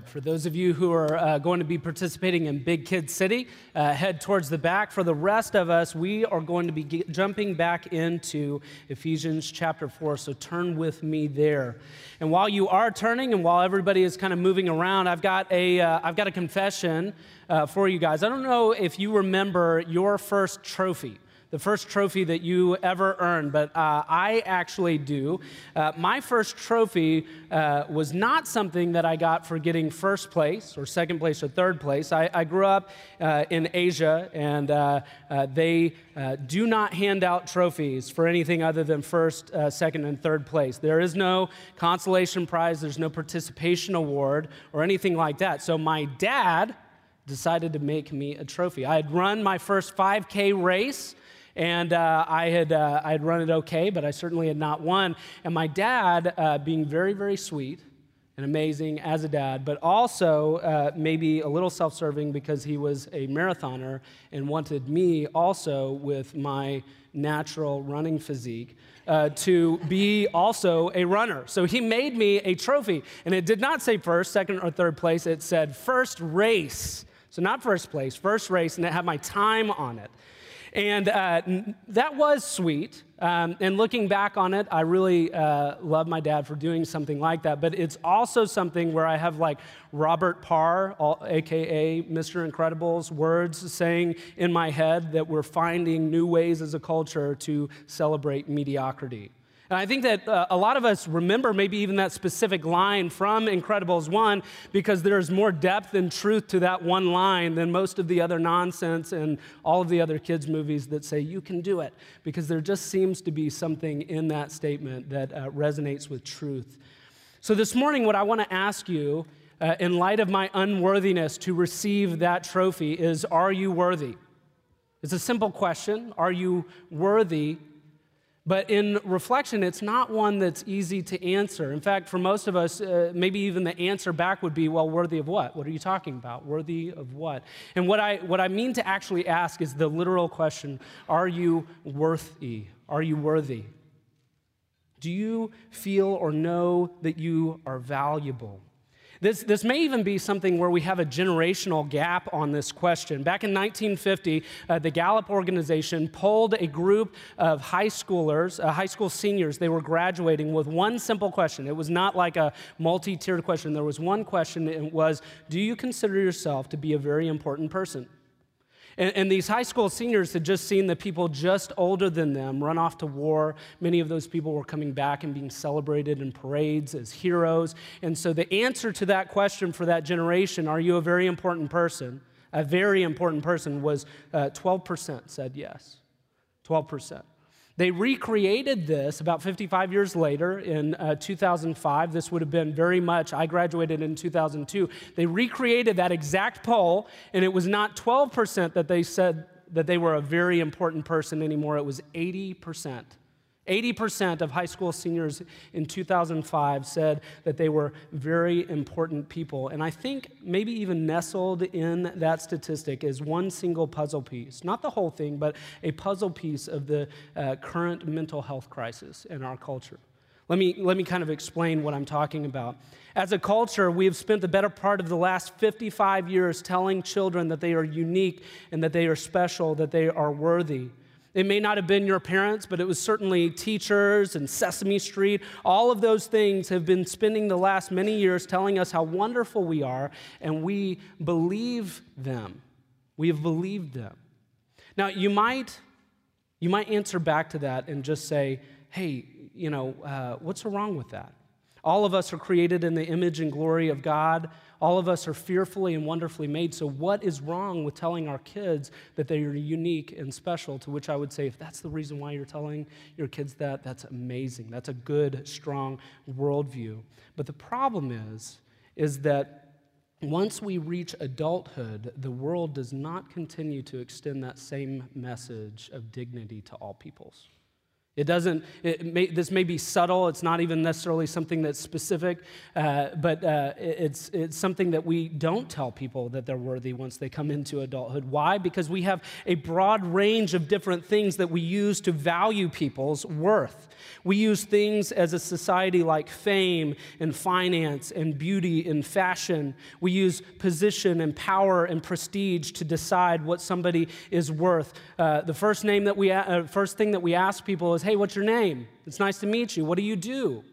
For those of you who are uh, going to be participating in Big Kid City, uh, head towards the back. For the rest of us, we are going to be jumping back into Ephesians chapter 4. So turn with me there. And while you are turning and while everybody is kind of moving around, I've got a, have uh, got a confession uh, for you guys. I don't know if you remember your first trophy the first trophy that you ever earned, but uh, I actually do. Uh, my first trophy uh, was not something that I got for getting first place or second place or third place. I, I grew up uh, in Asia, and uh, uh, they do not hand out trophies for anything other than first, second, and third place. There is no consolation prize, there's no participation award, or anything like that. So my dad decided to make me a trophy. I had run my first 5K race and uh, I, had, uh, I had run it okay, but I certainly had not won. And my dad, uh, being very, very sweet and amazing as a dad, but also uh, maybe a little self serving because he was a marathoner and wanted me also with my natural running physique. Uh, to be also a runner. So he made me a trophy. And it did not say first, second, or third place. It said first race. So not first place, first race, and it had my time on it. And uh, that was sweet. Um, and looking back on it, I really uh, love my dad for doing something like that. But it's also something where I have like Robert Parr, all, AKA Mr. Incredible's words saying in my head that we're finding new ways as a culture to celebrate mediocrity. And I think that uh, a lot of us remember maybe even that specific line from Incredibles 1 because there's more depth and truth to that one line than most of the other nonsense and all of the other kids' movies that say, you can do it. Because there just seems to be something in that statement that uh, resonates with truth. So this morning, what I want to ask you, uh, in light of my unworthiness to receive that trophy, is Are you worthy? It's a simple question. Are you worthy but in reflection, it's not one that's easy to answer. In fact, for most of us, uh, maybe even the answer back would be, well, worthy of what? What are you talking about? Worthy of what? And what I, what I mean to actually ask is the literal question Are you worthy? Are you worthy? Do you feel or know that you are valuable? This, this may even be something where we have a generational gap on this question. Back in 1950, uh, the Gallup organization polled a group of high schoolers, uh, high school seniors. They were graduating with one simple question. It was not like a multi tiered question. There was one question, and it was Do you consider yourself to be a very important person? And, and, these high school seniors had just seen the people just older than them run off to war. Many of those people were coming back and being celebrated in parades as heroes. And so the answer to that question for that generation, are you a very important person? A very important person was uh, 12% said yes. 12%. They recreated this about 55 years later in uh, 2005. This would have been very much, I graduated in 2002. They recreated that exact poll, and it was not 12% that they said that they were a very important person anymore, it was 80%. 80% of high school seniors in 2005 said that they were very important people. And I think maybe even nestled in that statistic is one single puzzle piece, not the whole thing, but a puzzle piece of the uh, current mental health crisis in our culture. Let me, let me kind of explain what I'm talking about. As a culture, we have spent the better part of the last 55 years telling children that they are unique and that they are special, that they are worthy. It may not have been your parents, but it was certainly teachers and Sesame Street. All of those things have been spending the last many years telling us how wonderful we are, and we believe them. We have believed them. Now, you might, you might answer back to that and just say, hey, you know, uh, what's wrong with that? All of us are created in the image and glory of God. All of us are fearfully and wonderfully made. So, what is wrong with telling our kids that they are unique and special? To which I would say, if that's the reason why you're telling your kids that, that's amazing. That's a good, strong worldview. But the problem is, is that once we reach adulthood, the world does not continue to extend that same message of dignity to all peoples. It doesn't, it may, this may be subtle, it's not even necessarily something that's specific, uh, but uh, it's, it's something that we don't tell people that they're worthy once they come into adulthood. Why? Because we have a broad range of different things that we use to value people's worth. We use things as a society like fame and finance and beauty and fashion. We use position and power and prestige to decide what somebody is worth. Uh, the first name that we, uh, first thing that we ask people is, "Hey, what's your name? It's nice to meet you. What do you do?"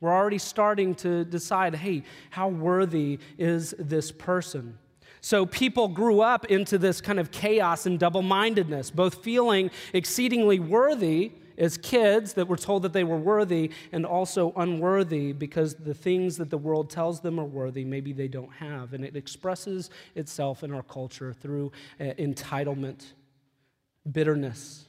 We're already starting to decide, "Hey, how worthy is this person?" So people grew up into this kind of chaos and double mindedness, both feeling exceedingly worthy as kids that were told that they were worthy and also unworthy because the things that the world tells them are worthy, maybe they don't have. And it expresses itself in our culture through uh, entitlement, bitterness.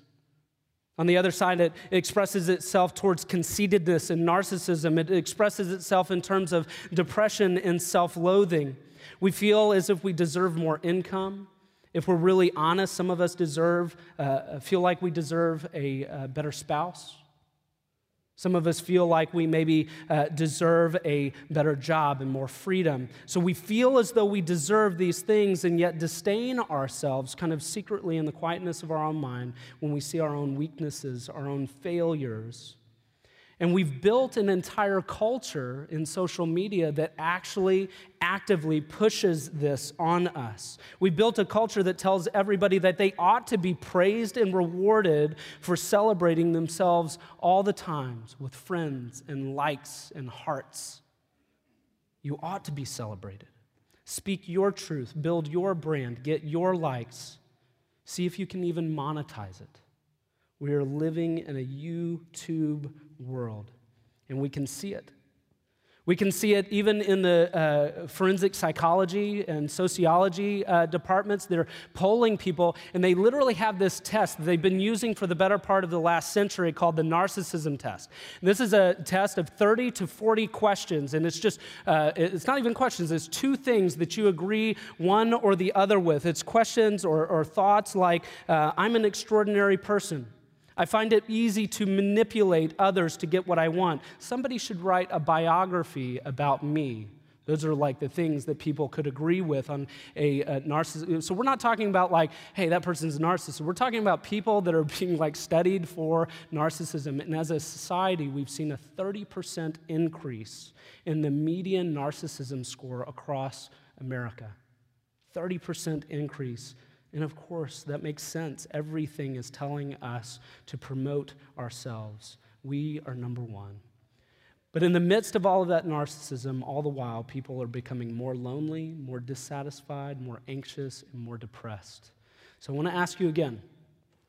On the other side, it expresses itself towards conceitedness and narcissism. It expresses itself in terms of depression and self loathing. We feel as if we deserve more income if we're really honest, some of us deserve, uh, feel like we deserve a, a, better spouse. Some of us feel like we maybe uh, deserve a better job and more freedom. So we feel as though we deserve these things and yet disdain ourselves kind of secretly in the quietness of our own mind when we see our own weaknesses, our own failures. And we've built an entire culture in social media that actually actively pushes this on us. We built a culture that tells everybody that they ought to be praised and rewarded for celebrating themselves all the times with friends and likes and hearts. You ought to be celebrated. Speak your truth, build your brand, get your likes. See if you can even monetize it. We are living in a YouTube world, and we can see it. We can see it even in the uh, forensic psychology and sociology uh, departments. They're polling people, and they literally have this test they've been using for the better part of the last century called the narcissism test. And this is a test of 30 to 40 questions, and it's just, uh, it's not even questions, it's two things that you agree one or the other with. It's questions or, or thoughts like, uh, I'm an extraordinary person. I find it easy to manipulate others to get what I want. Somebody should write a biography about me. Those are like the things that people could agree with on a, a narcissist. So we're not talking about like, hey, that person's a narcissist. We're talking about people that are being like studied for narcissism. And as a society, we've seen a 30% increase in the median narcissism score across America. 30% increase and of course, that makes sense. Everything is telling us to promote ourselves. We are number one. But in the midst of all of that narcissism, all the while, people are becoming more lonely, more dissatisfied, more anxious, and more depressed. So I want to ask you again.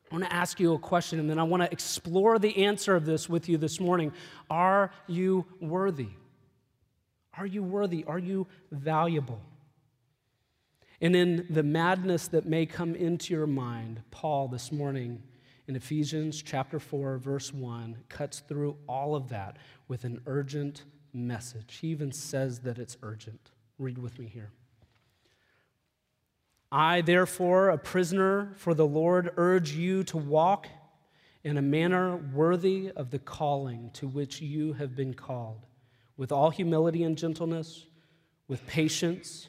I want to ask you a question, and then I want to explore the answer of this with you this morning. Are you worthy? Are you worthy? Are you valuable? And in the madness that may come into your mind, Paul this morning in Ephesians chapter 4, verse 1, cuts through all of that with an urgent message. He even says that it's urgent. Read with me here. I, therefore, a prisoner for the Lord, urge you to walk in a manner worthy of the calling to which you have been called, with all humility and gentleness, with patience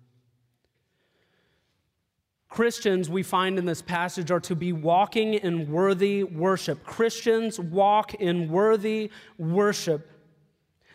Christians, we find in this passage, are to be walking in worthy worship. Christians walk in worthy worship.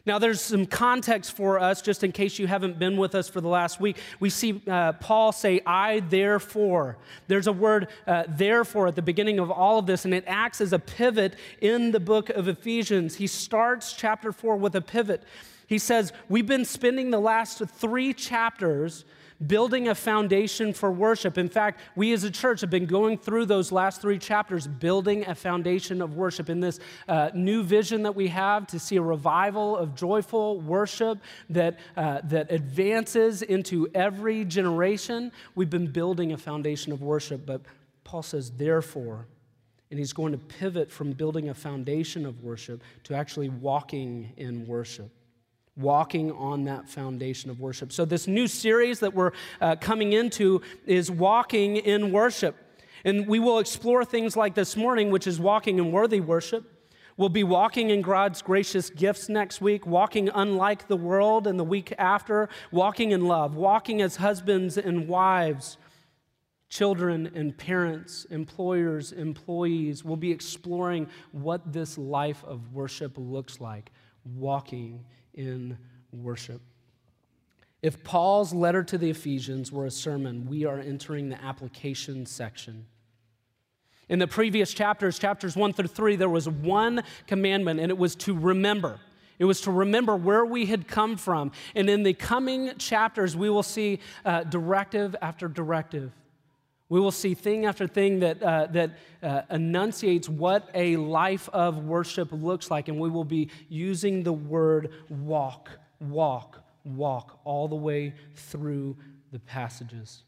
Now, there's some context for us, just in case you haven't been with us for the last week. We see uh, Paul say, I therefore. There's a word, uh, therefore, at the beginning of all of this, and it acts as a pivot in the book of Ephesians. He starts chapter 4 with a pivot. He says, We've been spending the last three chapters building a foundation for worship. In fact, we as a church have been going through those last three chapters, building a foundation of worship in this uh, new vision that we have to see a revival of joyful worship that, uh, that advances into every generation. We've been building a foundation of worship, but Paul says, therefore, and he's going to pivot from building a foundation of worship to actually walking in worship walking on that foundation of worship. So, this new series that we're uh, coming into is Walking in Worship. And we will explore things like this morning, which is walking in worthy worship. We'll be walking in God's gracious gifts next week, walking unlike the world, and the week after, walking in love, walking as husbands and wives, children and parents, employers, employees. We'll be exploring what this life of worship looks like, walking in worship. If Paul's letter to the Ephesians were a sermon, we are entering the application section. In the previous chapters, chapters one through three, there was one commandment, and it was to remember. It was to remember where we had come from. And in the coming chapters, we will see uh, directive after directive. We will see thing after thing that, uh, that uh, enunciates what a life of worship looks like, and we will be using the word walk, walk, walk all the way through the passages.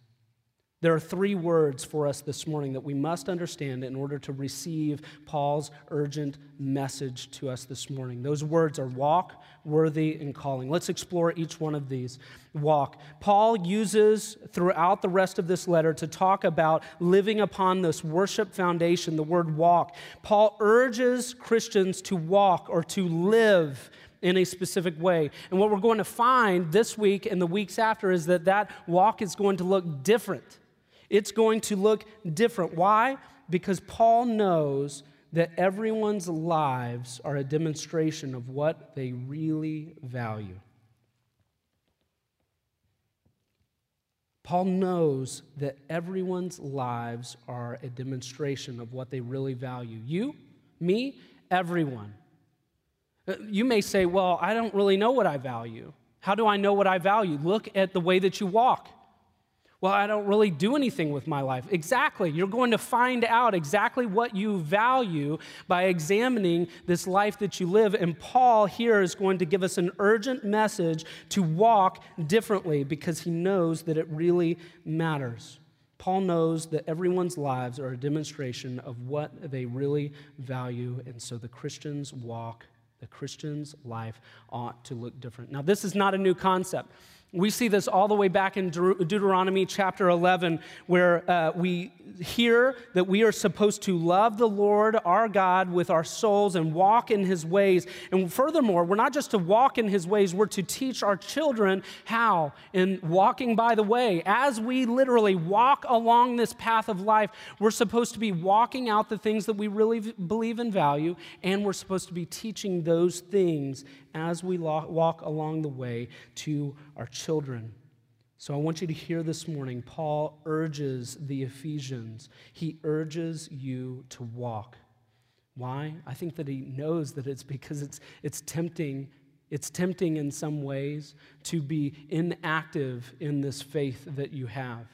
There are three words for us this morning that we must understand in order to receive Paul's urgent message to us this morning. Those words are walk, worthy, and calling. Let's explore each one of these. Walk. Paul uses throughout the rest of this letter to talk about living upon this worship foundation, the word walk. Paul urges Christians to walk or to live in a specific way. And what we're going to find this week and the weeks after is that that walk is going to look different it's going to look different. Why? Because Paul knows that everyone's lives are a demonstration of what they really value. Paul knows that everyone's lives are a demonstration of what they really value. You, me, everyone. Uh, you may say, Well, I don't really know what I value. How do I know what I value? Look at the way that you walk. Well, I don't really do anything with my life. Exactly. You're going to find out exactly what you value by examining this life that you live. And Paul here is going to give us an urgent message to walk differently because he knows that it really matters. Paul knows that everyone's lives are a demonstration of what they really value. And so the Christian's walk, the Christian's life ought to look different. Now, this is not a new concept. We see this all the way back in Deuteronomy chapter 11, where uh, we hear that we are supposed to love the Lord our God with our souls and walk in his ways. And furthermore, we're not just to walk in his ways, we're to teach our children how in walking by the way. As we literally walk along this path of life, we're supposed to be walking out the things that we really believe and value, and we're supposed to be teaching those things as we walk along the way to our children. So I want you to hear this morning, Paul urges the Ephesians, he urges you to walk. Why? I think that he knows that it's because it's, it's tempting. It's tempting in some ways to be inactive in this faith that you have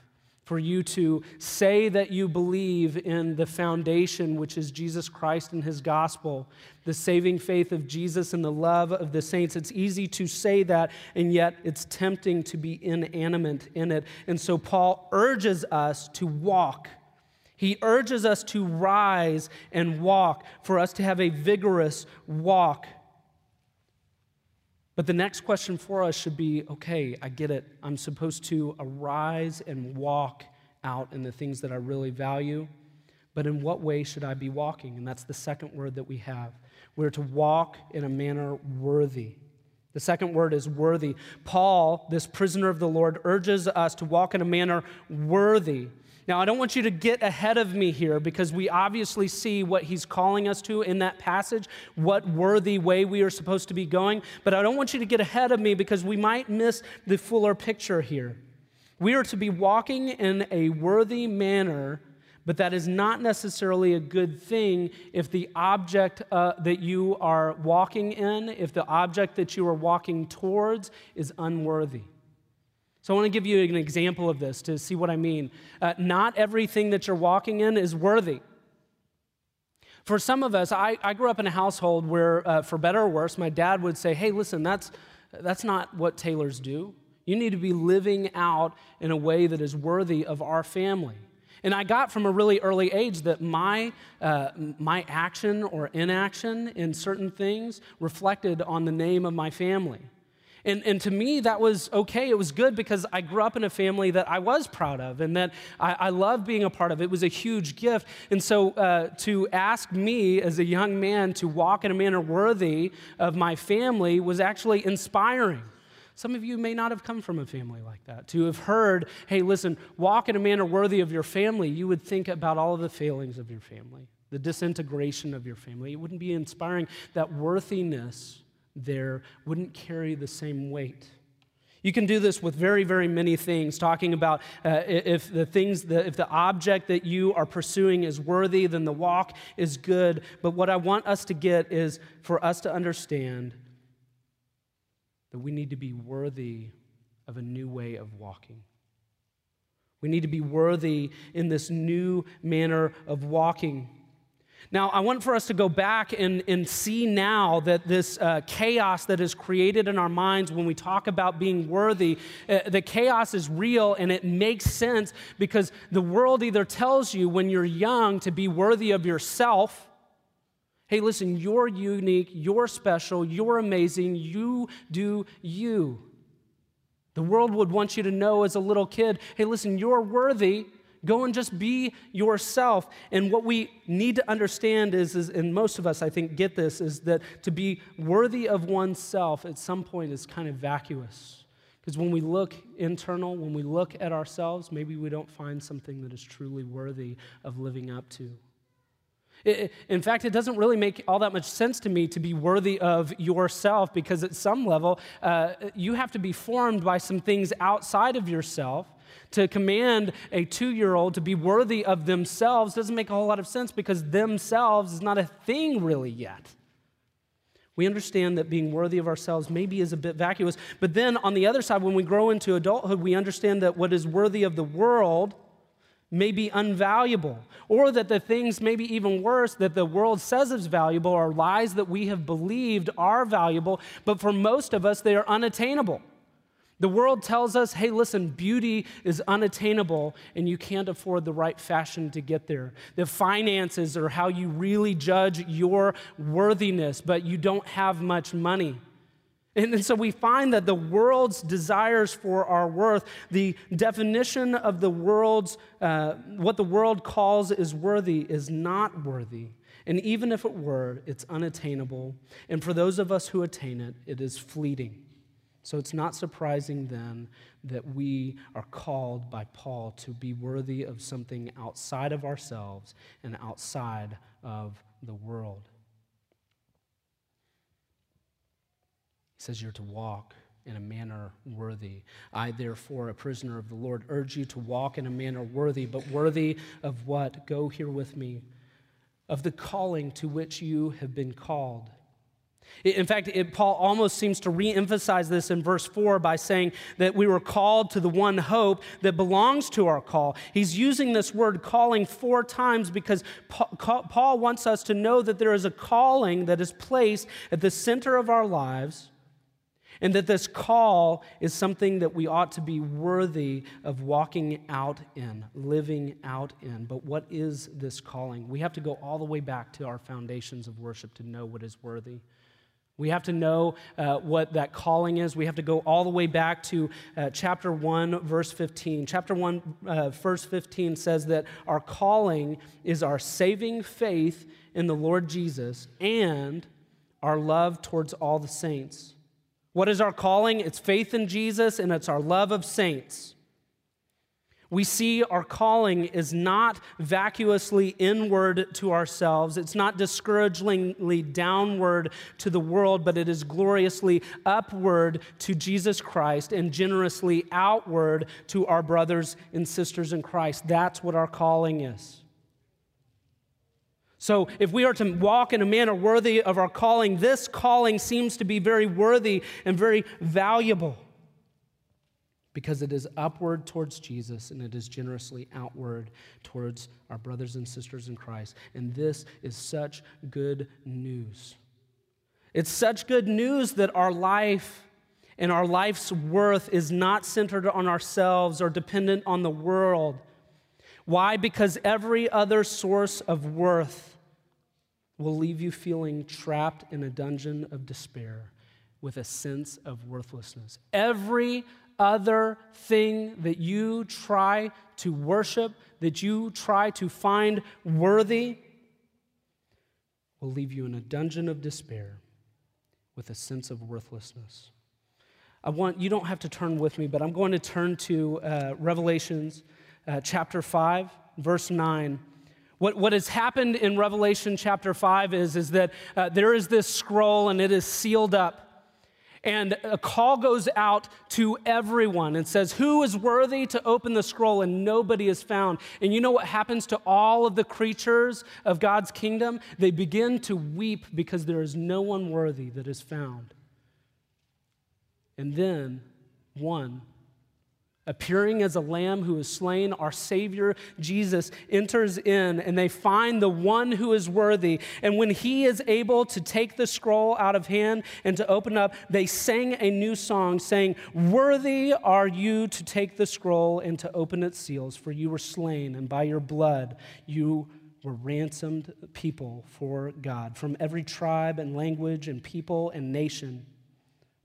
for you to say that you believe in the foundation, which is Jesus Christ and his gospel, the saving faith of Jesus and the love of the saints. It's easy to say that, and yet it's tempting to be inanimate in it. And so Paul urges us to walk. He urges us to rise and walk, for us to have a vigorous walk but the next question for us should be okay, I get it. I'm supposed to arise and walk out in the things that I really value. But in what way should I be walking? And that's the second word that we have. We're to walk in a manner worthy. The second word is worthy. Paul, this prisoner of the Lord, urges us to walk in a manner worthy. Now, I don't want you to get ahead of me here because we obviously see what he's calling us to in that passage, what worthy way we are supposed to be going. But I don't want you to get ahead of me because we might miss the fuller picture here. We are to be walking in a worthy manner But that is not necessarily a good thing if the object uh, that you are walking in, if the object that you are walking towards is unworthy. So I want to give you an example of this to see what I mean. Uh, not everything that you're walking in is worthy. For some of us, I, I grew up in a household where, uh, for better or worse, my dad would say, hey, listen, that's, that's not what Taylors do. You need to be living out in a way that is worthy of our family. And I got from a really early age that my, uh, my action or inaction in certain things reflected on the name of my family. And, and to me, that was okay. It was good because I grew up in a family that I was proud of and that I, I loved being a part of. It was a huge gift. And so uh, to ask me as a young man to walk in a manner worthy of my family was actually inspiring. Some of you may not have come from a family like that. To have heard, hey, listen, walk in a manner worthy of your family, you would think about all of the failings of your family, the disintegration of your family. It wouldn't be inspiring. That worthiness there wouldn't carry the same weight. You can do this with very, very many things, talking about uh, if the things, if the object that you are pursuing is worthy, then the walk is good. But what I want us to get is for us to understand that we need to be worthy of a new way of walking. We need to be worthy in this new manner of walking. Now, I want for us to go back and, and see now that this uh, chaos that is created in our minds when we talk about being worthy, uh, the chaos is real and it makes sense because the world either tells you when you're young to be worthy of yourself Hey, listen, you're unique, you're special, you're amazing, you do you. The world would want you to know as a little kid hey, listen, you're worthy. Go and just be yourself. And what we need to understand is, is, and most of us, I think, get this, is that to be worthy of oneself at some point is kind of vacuous. Because when we look internal, when we look at ourselves, maybe we don't find something that is truly worthy of living up to. In fact, it doesn't really make all that much sense to me to be worthy of yourself because at some level, uh, you have to be formed by some things outside of yourself. To command a two year old to be worthy of themselves doesn't make a whole lot of sense because themselves is not a thing really yet. We understand that being worthy of ourselves maybe is a bit vacuous. But then on the other side, when we grow into adulthood, we understand that what is worthy of the world may be unvaluable, or that the things, maybe even worse, that the world says is valuable are lies that we have believed are valuable, but for most of us, they are unattainable. The world tells us, hey, listen, beauty is unattainable and you can't afford the right fashion to get there. The finances are how you really judge your worthiness, but you don't have much money. And, so we find that the world's desires for our worth, the definition of the world's, uh, what the world calls is worthy, is not worthy. And even if it were, it's unattainable. And for those of us who attain it, it is fleeting. So it's not surprising then that we are called by Paul to be worthy of something outside of ourselves and outside of the world. Says you're to walk in a manner worthy. I, therefore, a prisoner of the Lord, urge you to walk in a manner worthy, but worthy of what? Go here with me. Of the calling to which you have been called. In fact, it, Paul almost seems to re emphasize this in verse 4 by saying that we were called to the one hope that belongs to our call. He's using this word calling four times because Paul wants us to know that there is a calling that is placed at the center of our lives and that this call is something that we ought to be worthy of walking out in, living out in. But what is this calling? We have to go all the way back to our foundations of worship to know what is worthy. We have to know uh, what that calling is. We have to go all the way back to uh, chapter 1, verse 15. Chapter 1, uh, verse 15 says that our calling is our saving faith in the Lord Jesus and our love towards all the saints. What is our calling? It's faith in Jesus and it's our love of saints. We see our calling is not vacuously inward to ourselves. It's not discouragingly downward to the world, but it is gloriously upward to Jesus Christ and generously outward to our brothers and sisters in Christ. That's what our calling is. So, if we are to walk in a manner worthy of our calling, this calling seems to be very worthy and very valuable because it is upward towards Jesus and it is generously outward towards our brothers and sisters in Christ. And this is such good news. It's such good news that our life and our life's worth is not centered on ourselves or dependent on the world. Why? Because every other source of worth will leave you feeling trapped in a dungeon of despair with a sense of worthlessness. Every other thing that you try to worship, that you try to find worthy, will leave you in a dungeon of despair with a sense of worthlessness. I want you don't have to turn with me, but I'm going to turn to uh, Revelations uh, chapter 5, verse 9. What, what has happened in Revelation chapter 5 is, is that uh, there is this scroll and it is sealed up. And a call goes out to everyone and says, Who is worthy to open the scroll? And nobody is found. And you know what happens to all of the creatures of God's kingdom? They begin to weep because there is no one worthy that is found. And then one appearing as a lamb who is slain, our Savior Jesus enters in, and they find the one who is worthy. And when he is able to take the scroll out of hand and to open up, they sang a new song, saying, Worthy are you to take the scroll and to open its seals, for you were slain, and by your blood you were ransomed people for God from every tribe and language and people and nation.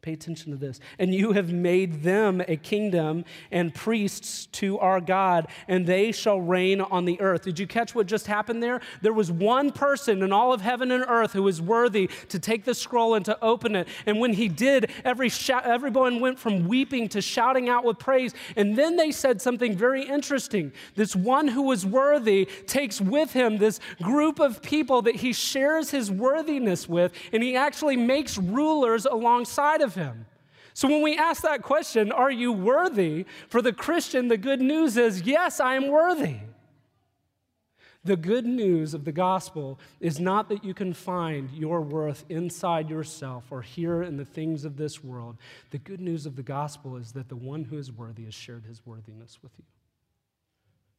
Pay attention to this. And you have made them a kingdom and priests to our God, and they shall reign on the earth. Did you catch what just happened there? There was one person in all of heaven and earth who was worthy to take the scroll and to open it. And when he did, every everyone went from weeping to shouting out with praise. And then they said something very interesting. This one who was worthy takes with him this group of people that he shares his worthiness with, and he actually makes rulers alongside of of him. So when we ask that question, are you worthy? For the Christian, the good news is yes, I am worthy. The good news of the gospel is not that you can find your worth inside yourself or here in the things of this world. The good news of the gospel is that the one who is worthy has shared his worthiness with you.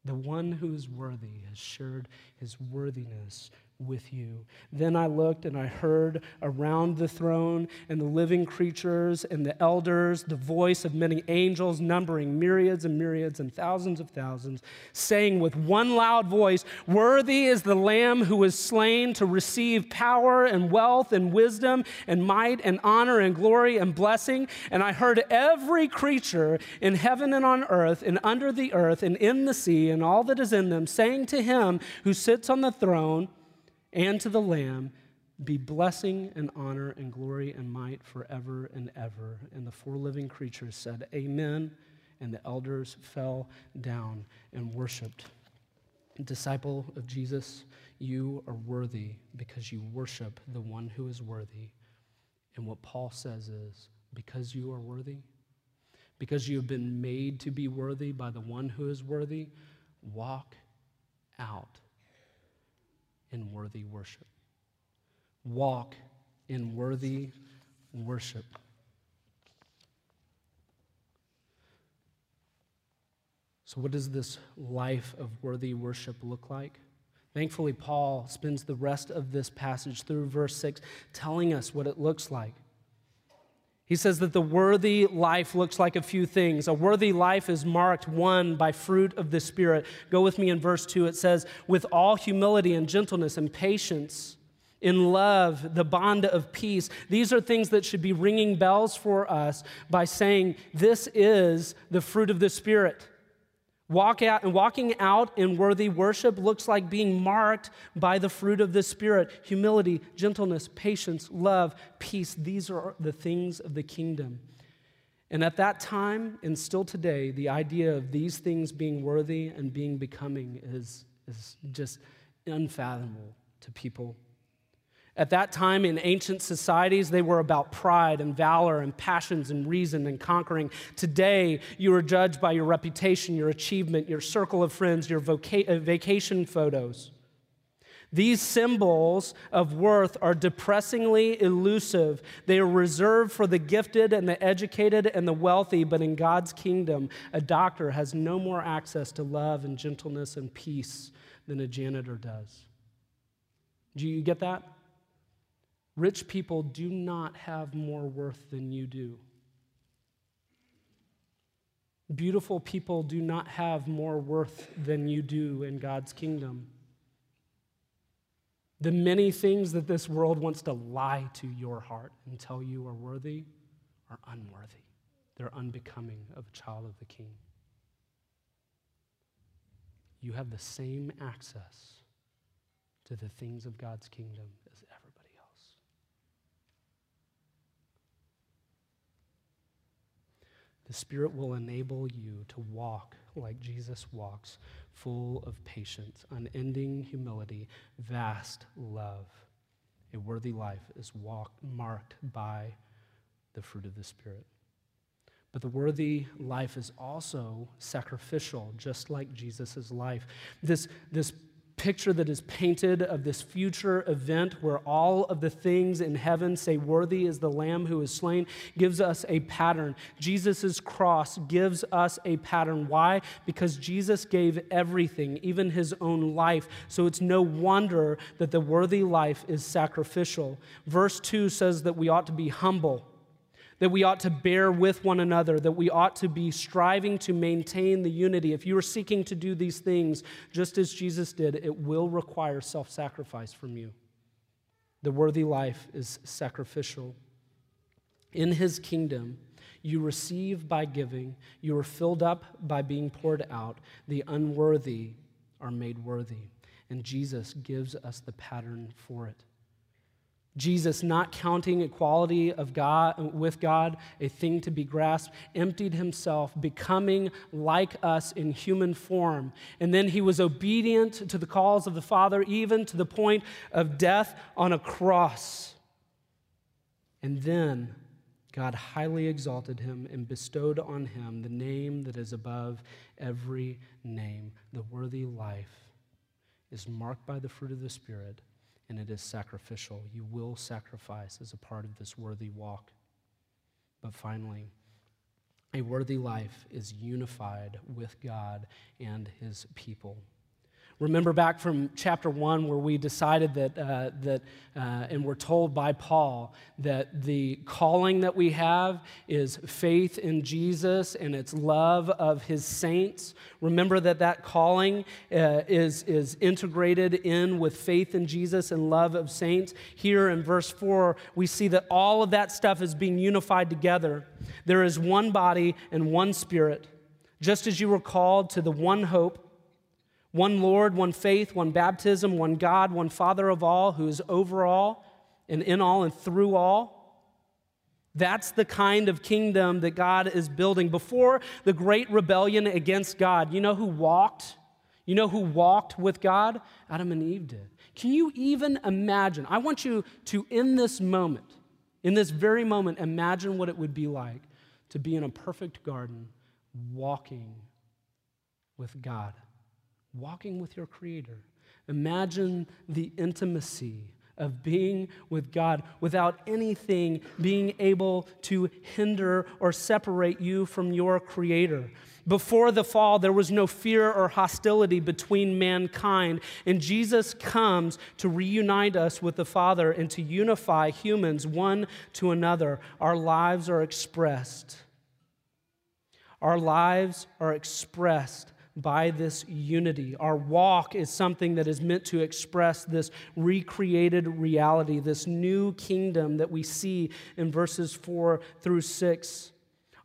The one who is worthy has shared his worthiness with you. Then I looked and I heard around the throne and the living creatures and the elders the voice of many angels, numbering myriads and myriads and thousands of thousands, saying with one loud voice, Worthy is the Lamb who was slain to receive power and wealth and wisdom and might and honor and glory and blessing. And I heard every creature in heaven and on earth and under the earth and in the sea and all that is in them, saying to him who sits on the throne, and to the Lamb be blessing and honor and glory and might forever and ever. And the four living creatures said, Amen. And the elders fell down and worshiped. Disciple of Jesus, you are worthy because you worship the one who is worthy. And what Paul says is, because you are worthy, because you have been made to be worthy by the one who is worthy, walk out in worthy worship. Walk in worthy worship. So, what does this life of worthy worship look like? Thankfully, Paul spends the rest of this passage through verse 6 telling us what it looks like. He says that the worthy life looks like a few things. A worthy life is marked, one, by fruit of the Spirit. Go with me in verse 2. It says, with all humility and gentleness and patience, in love, the bond of peace. These are things that should be ringing bells for us by saying, This is the fruit of the Spirit. Walk out and walking out in worthy worship looks like being marked by the fruit of the Spirit humility, gentleness, patience, love, peace. These are the things of the kingdom. And at that time, and still today, the idea of these things being worthy and being becoming is, is just unfathomable to people at that time in ancient societies, they were about pride and valor and passions and reason and conquering. Today, you are judged by your reputation, your achievement, your circle of friends, your voca- uh, vacation photos. These symbols of worth are depressingly elusive. They are reserved for the gifted and the educated and the wealthy, but in God's kingdom, a doctor has no more access to love and gentleness and peace than a janitor does. Do you get that? Rich people do not have more worth than you do. Beautiful people do not have more worth than you do in God's kingdom. The many things that this world wants to lie to your heart and tell you are worthy are unworthy. They're unbecoming of a child of the king. You have the same access to the things of God's kingdom as everybody else. The Spirit will enable you to walk like Jesus walks, full of patience, unending humility, vast love. A worthy life is walked, marked by the fruit of the Spirit. But the worthy life is also sacrificial, just like Jesus' life. This, this picture that is painted of this future event where all of the things in heaven say, Worthy is the Lamb who is slain, gives us a pattern. Jesus' cross gives us a pattern. Why? Because Jesus gave everything, even his own life. So it's no wonder that the worthy life is sacrificial. Verse 2 says that we ought to be humble that we ought to bear with one another, that we ought to be striving to maintain the unity. If you are seeking to do these things just as Jesus did, it will require self sacrifice from you. The worthy life is sacrificial. In his kingdom, you receive by giving, you are filled up by being poured out. The unworthy are made worthy. And Jesus gives us the pattern for it. Jesus, not counting equality of God with God a thing to be grasped, emptied himself, becoming like us in human form. And then he was obedient to the calls of the Father, even to the point of death on a cross. And then God highly exalted him and bestowed on him the name that is above every name. The worthy life is marked by the fruit of the Spirit and it is sacrificial. You will sacrifice as a part of this worthy walk. But finally, a worthy life is unified with God and his people. Remember back from chapter one where we decided that, uh, that uh, and we're told by Paul that the calling that we have is faith in Jesus and it's love of his saints. Remember that that calling uh, is, is integrated in with faith in Jesus and love of saints. Here in verse four, we see that all of that stuff is being unified together. There is one body and one spirit. Just as you were called to the one hope one Lord, one faith, one baptism, one God, one Father of all, who is over all and in all and through all. That's the kind of kingdom that God is building. Before the great rebellion against God, you know who walked? You know who walked with God? Adam and Eve did. Can you even imagine? I want you to, in this moment, in this very moment, imagine what it would be like to be in a perfect garden walking with God walking with your Creator. Imagine the intimacy of being with God without anything being able to hinder or separate you from your Creator. Before the fall, there was no fear or hostility between mankind, and Jesus comes to reunite us with the Father and to unify humans one to another. Our lives are expressed. Our lives are expressed by this unity. Our walk is something that is meant to express this recreated reality, this new kingdom that we see in verses 4 through 6.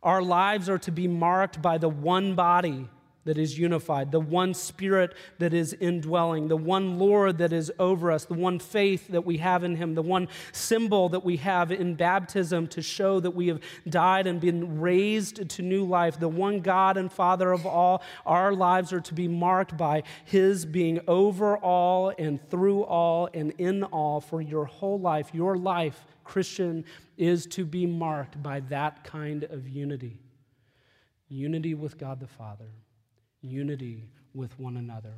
Our lives are to be marked by the one body that is unified, the one Spirit that is indwelling, the one Lord that is over us, the one faith that we have in Him, the one symbol that we have in baptism to show that we have died and been raised to new life, the one God and Father of all. Our lives are to be marked by His being over all and through all and in all for your whole life. Your life, Christian, is to be marked by that kind of unity unity with God the Father unity with one another.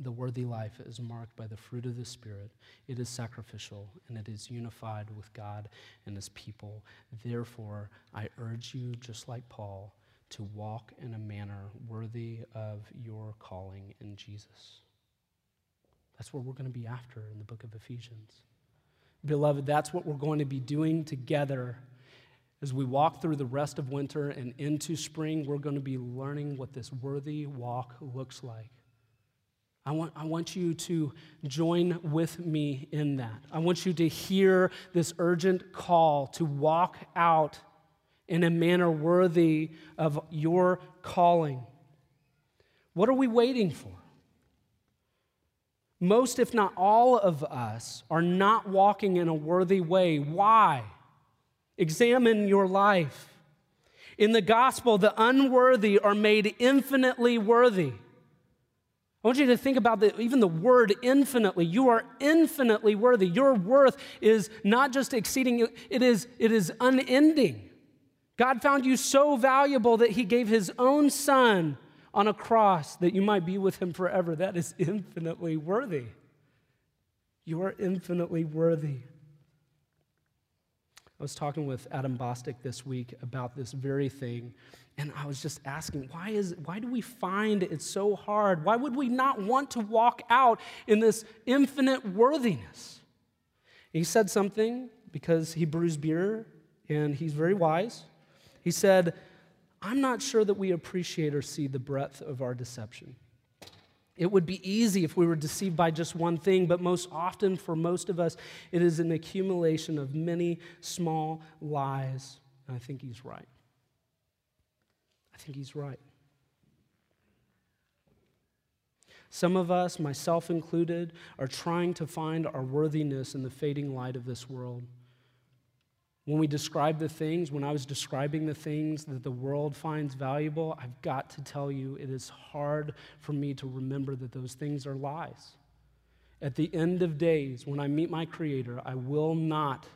The worthy life is marked by the fruit of the Spirit. It is sacrificial and it is unified with God and his people. Therefore, I urge you, just like Paul, to walk in a manner worthy of your calling in Jesus. That's what we're going to be after in the book of Ephesians. Beloved, that's what we're going to be doing together. As we walk through the rest of winter and into spring, we're going to be learning what this worthy walk looks like. I want, I want you to join with me in that. I want you to hear this urgent call to walk out in a manner worthy of your calling. What are we waiting for? Most, if not all of us, are not walking in a worthy way. Why? Examine your life. In the gospel, the unworthy are made infinitely worthy. I want you to think about the, even the word infinitely. You are infinitely worthy. Your worth is not just exceeding, it is, it is unending. God found you so valuable that he gave his own son on a cross that you might be with him forever. That is infinitely worthy. You are infinitely worthy. I was talking with Adam Bostic this week about this very thing, and I was just asking, why, is, why do we find it so hard? Why would we not want to walk out in this infinite worthiness? He said something because he brews beer and he's very wise. He said, I'm not sure that we appreciate or see the breadth of our deception. It would be easy if we were deceived by just one thing, but most often for most of us, it is an accumulation of many small lies. And I think he's right. I think he's right. Some of us, myself included, are trying to find our worthiness in the fading light of this world. When we describe the things, when I was describing the things that the world finds valuable, I've got to tell you, it is hard for me to remember that those things are lies. At the end of days, when I meet my Creator, I will not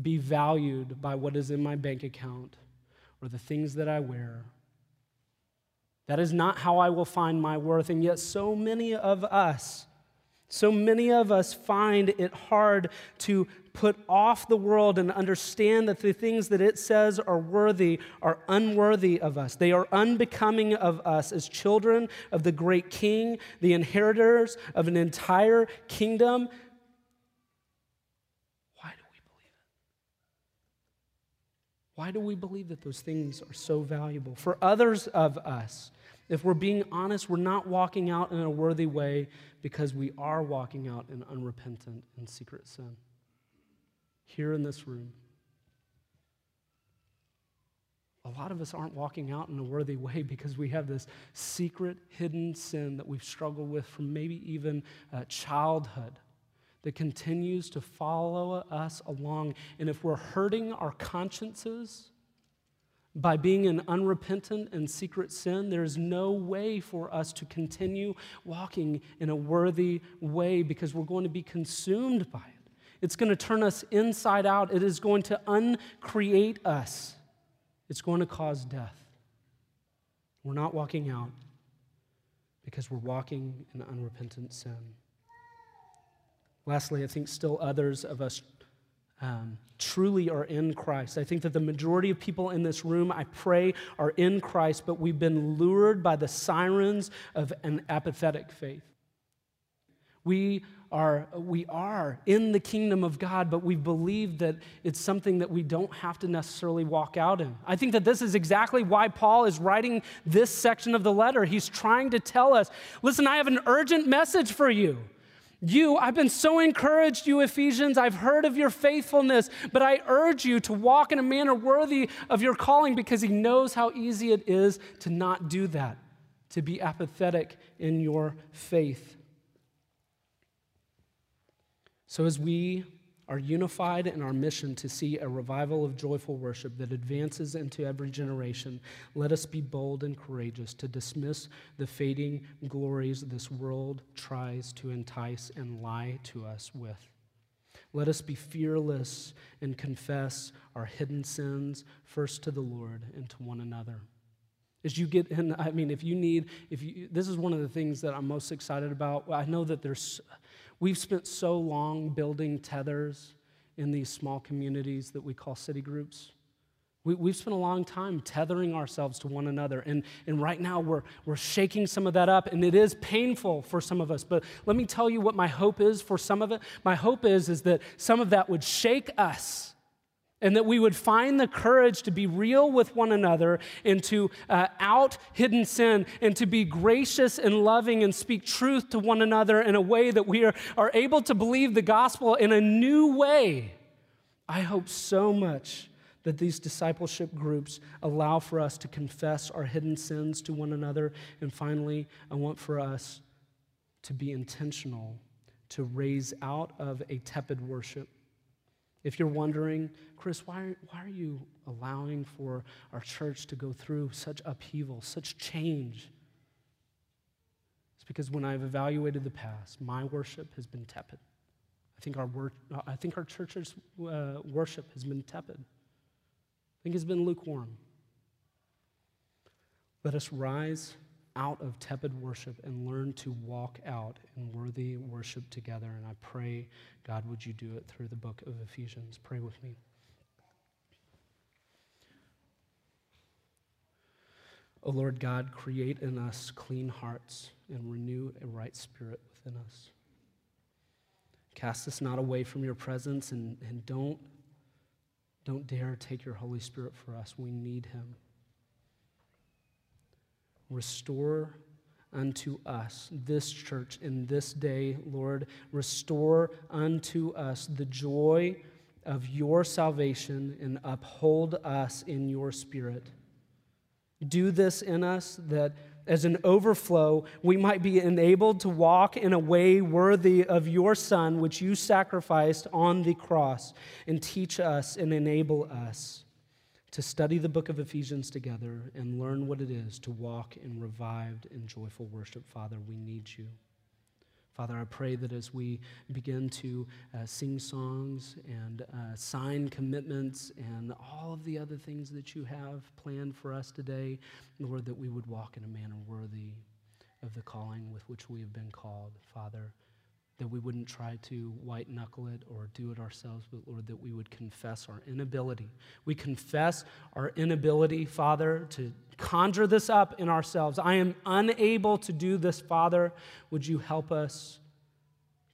be valued by what is in my bank account or the things that I wear. That is not how I will find my worth. And yet, so many of us, so many of us find it hard to put off the world and understand that the things that it says are worthy are unworthy of us. They are unbecoming of us as children of the great king, the inheritors of an entire kingdom. Why do we believe it? Why do we believe that those things are so valuable? For others of us, if we're being honest, we're not walking out in a worthy way because we are walking out in unrepentant and secret sin. Here in this room, a lot of us aren't walking out in a worthy way because we have this secret, hidden sin that we've struggled with from maybe even uh, childhood that continues to follow us along. And if we're hurting our consciences, by being in unrepentant and secret sin, there is no way for us to continue walking in a worthy way because we're going to be consumed by it. It's going to turn us inside out, it is going to uncreate us, it's going to cause death. We're not walking out because we're walking in unrepentant sin. Lastly, I think still others of us um, truly are in Christ. I think that the majority of people in this room, I pray, are in Christ, but we've been lured by the sirens of an apathetic faith. We are, we are in the kingdom of God, but we believe that it's something that we don't have to necessarily walk out in. I think that this is exactly why Paul is writing this section of the letter. He's trying to tell us listen, I have an urgent message for you. You, I've been so encouraged, you Ephesians. I've heard of your faithfulness, but I urge you to walk in a manner worthy of your calling because he knows how easy it is to not do that, to be apathetic in your faith. So, as we are unified in our mission to see a revival of joyful worship that advances into every generation, let us be bold and courageous to dismiss the fading glories this world tries to entice and lie to us with. Let us be fearless and confess our hidden sins first to the Lord and to one another. As you get in, I mean, if you need, if you, this is one of the things that I'm most excited about. I know that there's, we've spent so long building tethers in these small communities that we call city groups. We, have spent a long time tethering ourselves to one another. And, and right now we're, we're shaking some of that up, and it is painful for some of us. But let me tell you what my hope is for some of it. My hope is, is that some of that would shake us and that we would find the courage to be real with one another and to uh, out hidden sin and to be gracious and loving and speak truth to one another in a way that we are, are able to believe the gospel in a new way. I hope so much that these discipleship groups allow for us to confess our hidden sins to one another. And finally, I want for us to be intentional to raise out of a tepid worship. If you're wondering, Chris, why, why are you allowing for our church to go through such upheaval, such change? It's because when I've evaluated the past, my worship has been tepid. I think our, wor- I think our church's uh, worship has been tepid. I think it's been lukewarm. Let us rise out of tepid worship and learn to walk out in worthy worship together. And I pray, God, would you do it through the book of Ephesians? Pray with me. O oh Lord God, create in us clean hearts and renew a right spirit within us. Cast us not away from your presence and, and don't don't dare take your Holy Spirit for us. We need him. Restore unto us this church in this day, Lord. Restore unto us the joy of your salvation and uphold us in your spirit. Do this in us that as an overflow, we might be enabled to walk in a way worthy of your Son, which you sacrificed on the cross, and teach us and enable us to study the book of Ephesians together and learn what it is to walk in revived and joyful worship. Father, we need you. Father, I pray that as we begin to uh, sing songs and uh, sign commitments and all of the other things that you have planned for us today, Lord, that we would walk in a manner worthy of the calling with which we have been called, Father that we wouldn't try to white knuckle it or do it ourselves, but Lord, that we would confess our inability. We confess our inability, Father, to conjure this up in ourselves. I am unable to do this, Father. Would you help us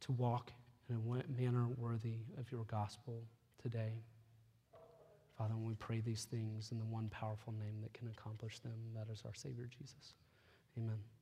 to walk in a manner worthy of your gospel today? Father, when we pray these things in the one powerful name that can accomplish them, that is our Savior Jesus. Amen.